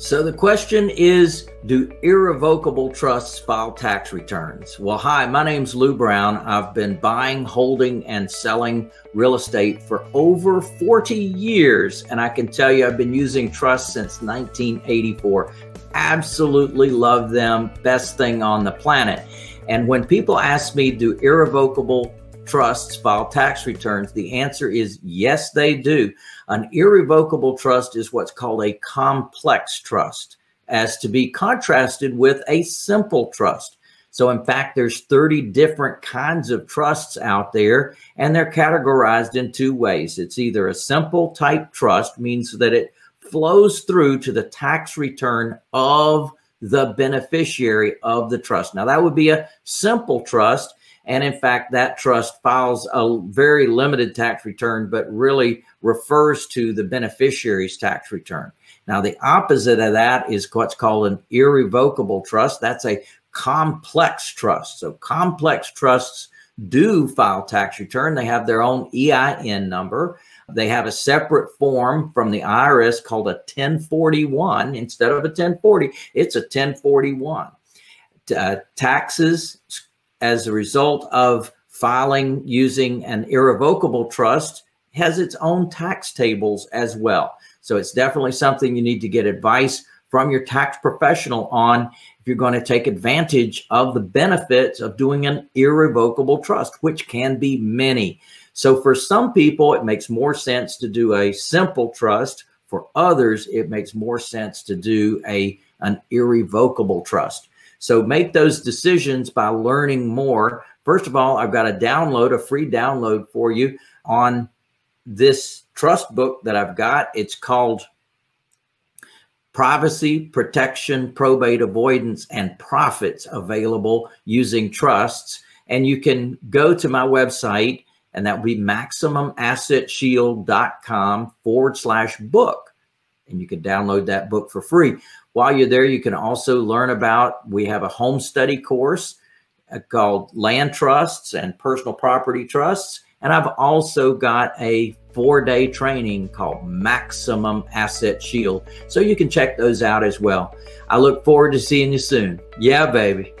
So the question is Do irrevocable trusts file tax returns? Well, hi, my name's Lou Brown. I've been buying, holding, and selling real estate for over 40 years. And I can tell you, I've been using trusts since 1984. Absolutely love them. Best thing on the planet. And when people ask me, Do irrevocable trusts file tax returns? The answer is yes, they do. An irrevocable trust is what's called a complex trust, as to be contrasted with a simple trust. So, in fact, there's 30 different kinds of trusts out there, and they're categorized in two ways. It's either a simple type trust, means that it flows through to the tax return of the beneficiary of the trust. Now, that would be a simple trust. And in fact, that trust files a very limited tax return, but really refers to the beneficiary's tax return. Now, the opposite of that is what's called an irrevocable trust. That's a complex trust. So, complex trusts do file tax return. They have their own EIN number. They have a separate form from the IRS called a 1041 instead of a 1040. It's a 1041. Uh, taxes as a result of filing using an irrevocable trust has its own tax tables as well. So it's definitely something you need to get advice from your tax professional on if you're going to take advantage of the benefits of doing an irrevocable trust, which can be many. So for some people, it makes more sense to do a simple trust. For others, it makes more sense to do a an irrevocable trust. So make those decisions by learning more. First of all, I've got a download, a free download for you on this trust book that I've got. It's called Privacy, Protection, Probate Avoidance, and Profits Available Using Trusts. And you can go to my website, and that would be maximumassetshield.com forward slash book. And you can download that book for free. While you're there, you can also learn about, we have a home study course uh, called Land Trusts and Personal Property Trusts. And I've also got a four day training called Maximum Asset Shield. So you can check those out as well. I look forward to seeing you soon. Yeah, baby.